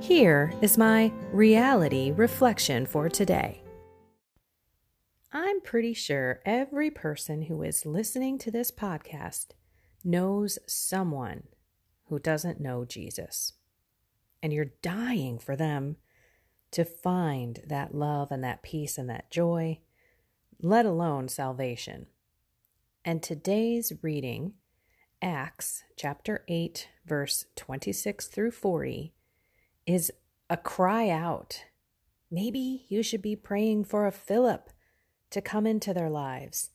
Here is my reality reflection for today. I'm pretty sure every person who is listening to this podcast knows someone who doesn't know Jesus. And you're dying for them to find that love and that peace and that joy, let alone salvation. And today's reading, Acts chapter 8, verse 26 through 40, is a cry out. Maybe you should be praying for a Philip to come into their lives.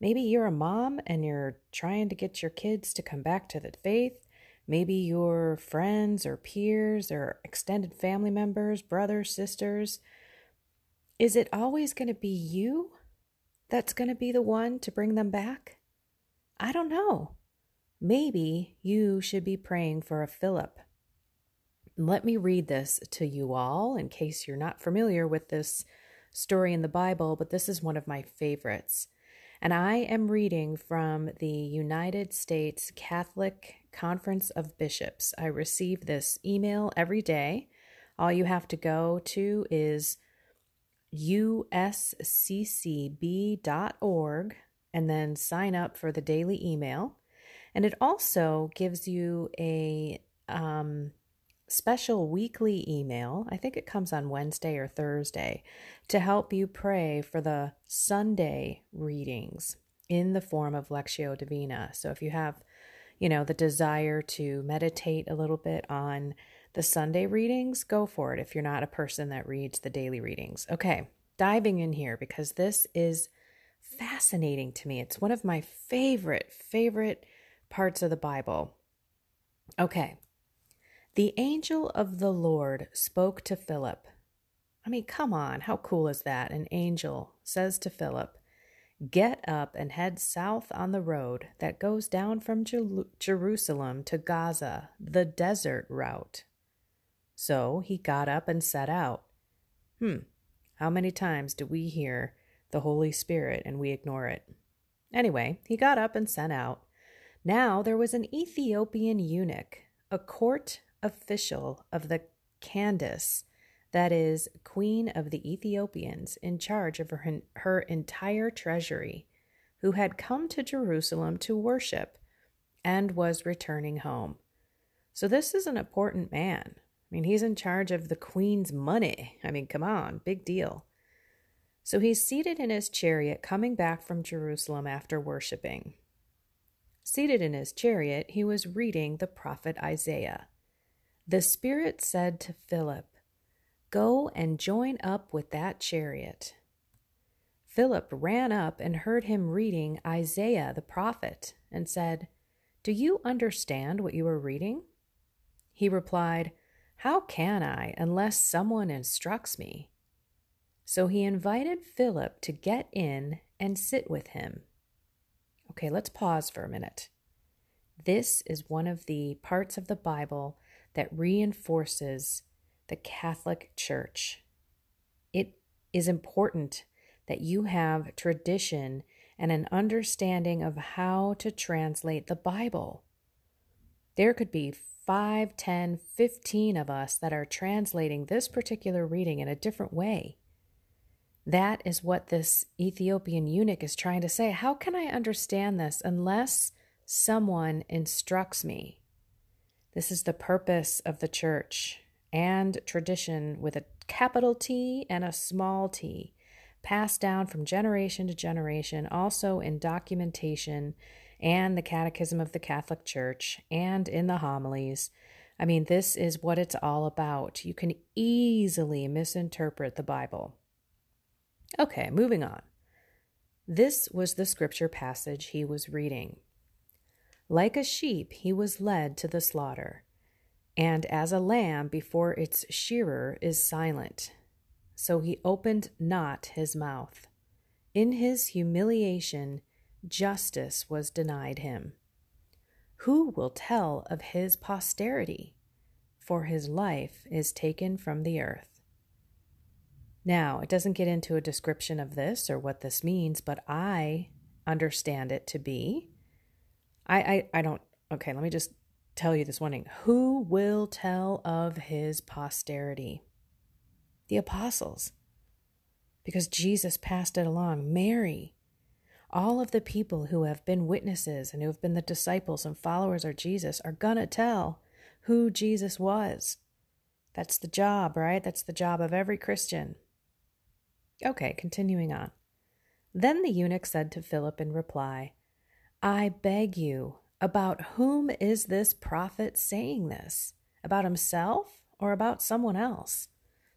Maybe you're a mom and you're trying to get your kids to come back to the faith. Maybe your friends or peers or extended family members, brothers, sisters. Is it always going to be you that's going to be the one to bring them back? I don't know. Maybe you should be praying for a Philip let me read this to you all in case you're not familiar with this story in the Bible, but this is one of my favorites. And I am reading from the United States Catholic Conference of Bishops. I receive this email every day. All you have to go to is usccb.org and then sign up for the daily email. And it also gives you a um, special weekly email. I think it comes on Wednesday or Thursday to help you pray for the Sunday readings in the form of Lectio Divina. So if you have, you know, the desire to meditate a little bit on the Sunday readings, go for it if you're not a person that reads the daily readings. Okay, diving in here because this is fascinating to me. It's one of my favorite, favorite parts of the Bible. Okay, the angel of the Lord spoke to Philip. I mean, come on, how cool is that? An angel says to Philip, Get up and head south on the road that goes down from Jer- Jerusalem to Gaza, the desert route. So he got up and set out. Hmm, how many times do we hear the Holy Spirit and we ignore it? Anyway, he got up and sent out. Now there was an Ethiopian eunuch, a court official of the Candace, that is, Queen of the Ethiopians, in charge of her, her entire treasury, who had come to Jerusalem to worship and was returning home. So, this is an important man. I mean, he's in charge of the queen's money. I mean, come on, big deal. So he's seated in his chariot coming back from Jerusalem after worshiping. Seated in his chariot, he was reading the prophet Isaiah. The Spirit said to Philip, Go and join up with that chariot. Philip ran up and heard him reading Isaiah the prophet and said, Do you understand what you are reading? He replied, How can I unless someone instructs me? So he invited Philip to get in and sit with him. Okay, let's pause for a minute. This is one of the parts of the Bible that reinforces the Catholic Church. It is important that you have tradition and an understanding of how to translate the Bible. There could be 5, 10, 15 of us that are translating this particular reading in a different way. That is what this Ethiopian eunuch is trying to say. How can I understand this unless someone instructs me? This is the purpose of the church and tradition with a capital T and a small t. passed down from generation to generation, also in documentation and the Catechism of the Catholic Church and in the homilies. I mean, this is what it's all about. You can easily misinterpret the Bible. Okay, moving on. This was the scripture passage he was reading. Like a sheep, he was led to the slaughter, and as a lamb before its shearer is silent, so he opened not his mouth. In his humiliation, justice was denied him. Who will tell of his posterity? For his life is taken from the earth. Now, it doesn't get into a description of this or what this means, but I understand it to be. I, I, I don't, okay, let me just tell you this one thing. Who will tell of his posterity? The apostles. Because Jesus passed it along. Mary, all of the people who have been witnesses and who have been the disciples and followers of Jesus are going to tell who Jesus was. That's the job, right? That's the job of every Christian. Okay, continuing on. Then the eunuch said to Philip in reply, I beg you, about whom is this prophet saying this? About himself or about someone else?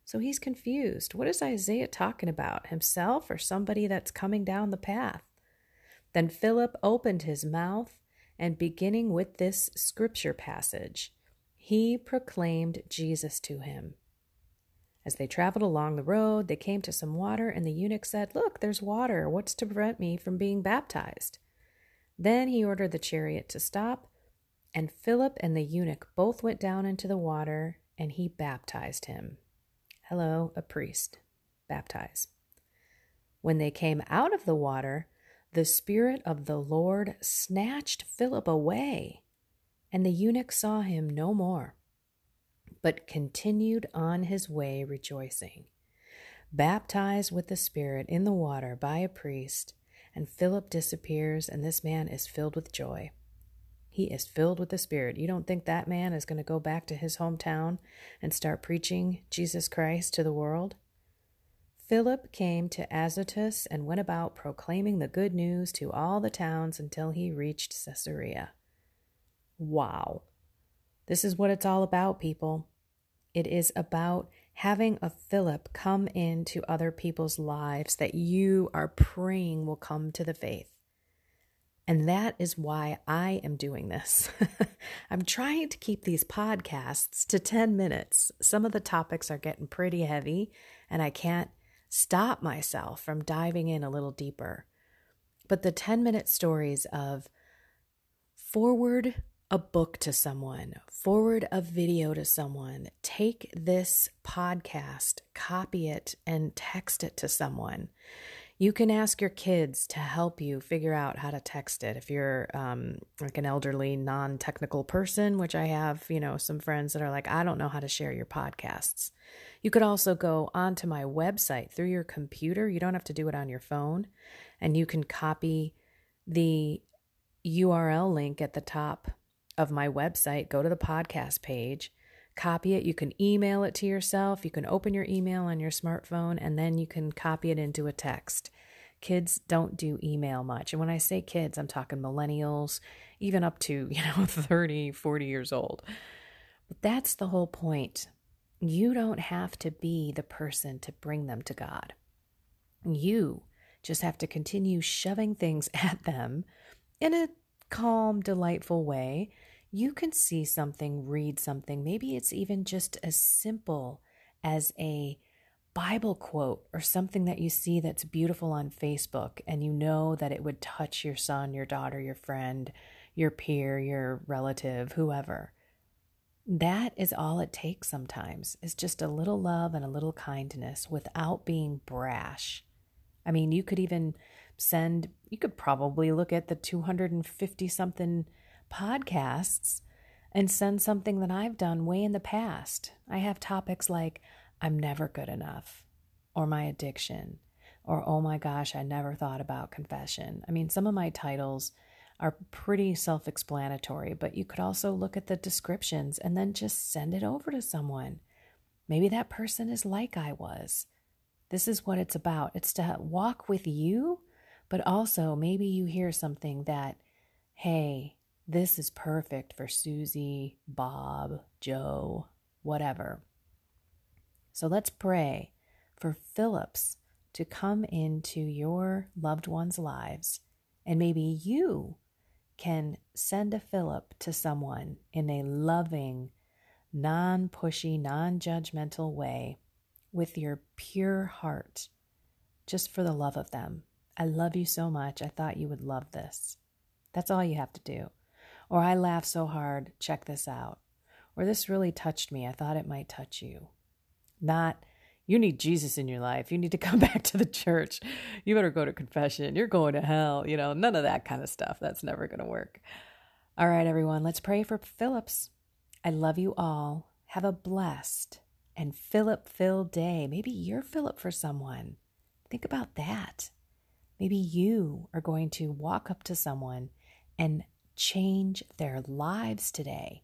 So he's confused. What is Isaiah talking about? Himself or somebody that's coming down the path? Then Philip opened his mouth, and beginning with this scripture passage, he proclaimed Jesus to him. As they traveled along the road, they came to some water, and the eunuch said, Look, there's water. What's to prevent me from being baptized? Then he ordered the chariot to stop, and Philip and the eunuch both went down into the water, and he baptized him. Hello, a priest. Baptize. When they came out of the water, the Spirit of the Lord snatched Philip away, and the eunuch saw him no more, but continued on his way rejoicing. Baptized with the Spirit in the water by a priest, and Philip disappears, and this man is filled with joy. He is filled with the Spirit. You don't think that man is going to go back to his hometown and start preaching Jesus Christ to the world? Philip came to Azotus and went about proclaiming the good news to all the towns until he reached Caesarea. Wow. This is what it's all about, people. It is about having a Philip come into other people's lives that you are praying will come to the faith. And that is why I am doing this. I'm trying to keep these podcasts to 10 minutes. Some of the topics are getting pretty heavy, and I can't stop myself from diving in a little deeper. But the 10 minute stories of forward a book to someone, forward a video to someone, take this podcast, copy it, and text it to someone. You can ask your kids to help you figure out how to text it. If you're um, like an elderly, non technical person, which I have, you know, some friends that are like, I don't know how to share your podcasts. You could also go onto my website through your computer. You don't have to do it on your phone. And you can copy the URL link at the top of my website, go to the podcast page, copy it. You can email it to yourself. You can open your email on your smartphone and then you can copy it into a text. Kids don't do email much. And when I say kids, I'm talking millennials, even up to, you know, 30, 40 years old. But that's the whole point. You don't have to be the person to bring them to God. You just have to continue shoving things at them in a calm, delightful way you can see something, read something. Maybe it's even just as simple as a Bible quote or something that you see that's beautiful on Facebook and you know that it would touch your son, your daughter, your friend, your peer, your relative, whoever. That is all it takes sometimes, is just a little love and a little kindness without being brash. I mean, you could even send, you could probably look at the 250 something podcasts and send something that I've done way in the past. I have topics like, I'm never good enough, or my addiction, or oh my gosh, I never thought about confession. I mean, some of my titles are pretty self explanatory, but you could also look at the descriptions and then just send it over to someone. Maybe that person is like I was. This is what it's about. It's to walk with you, but also maybe you hear something that, hey, this is perfect for Susie, Bob, Joe, whatever. So let's pray for Philips to come into your loved ones' lives, and maybe you can send a Philip to someone in a loving, non pushy, non judgmental way with your pure heart, just for the love of them. I love you so much. I thought you would love this. That's all you have to do. Or I laugh so hard, check this out. Or this really touched me. I thought it might touch you. Not, you need Jesus in your life. You need to come back to the church. You better go to confession. You're going to hell. You know, none of that kind of stuff. That's never going to work. All right, everyone, let's pray for Philips. I love you all. Have a blessed and Philip filled day. Maybe you're Philip for someone. Think about that. Maybe you are going to walk up to someone and change their lives today.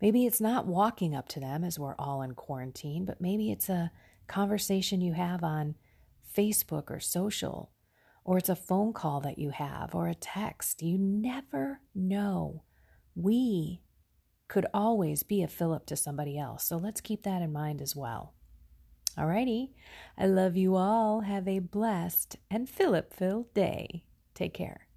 Maybe it's not walking up to them as we're all in quarantine, but maybe it's a conversation you have on Facebook or social, or it's a phone call that you have or a text. You never know. We could always be a Philip to somebody else. So let's keep that in mind as well. Alrighty. I love you all. Have a blessed and Philip filled day. Take care.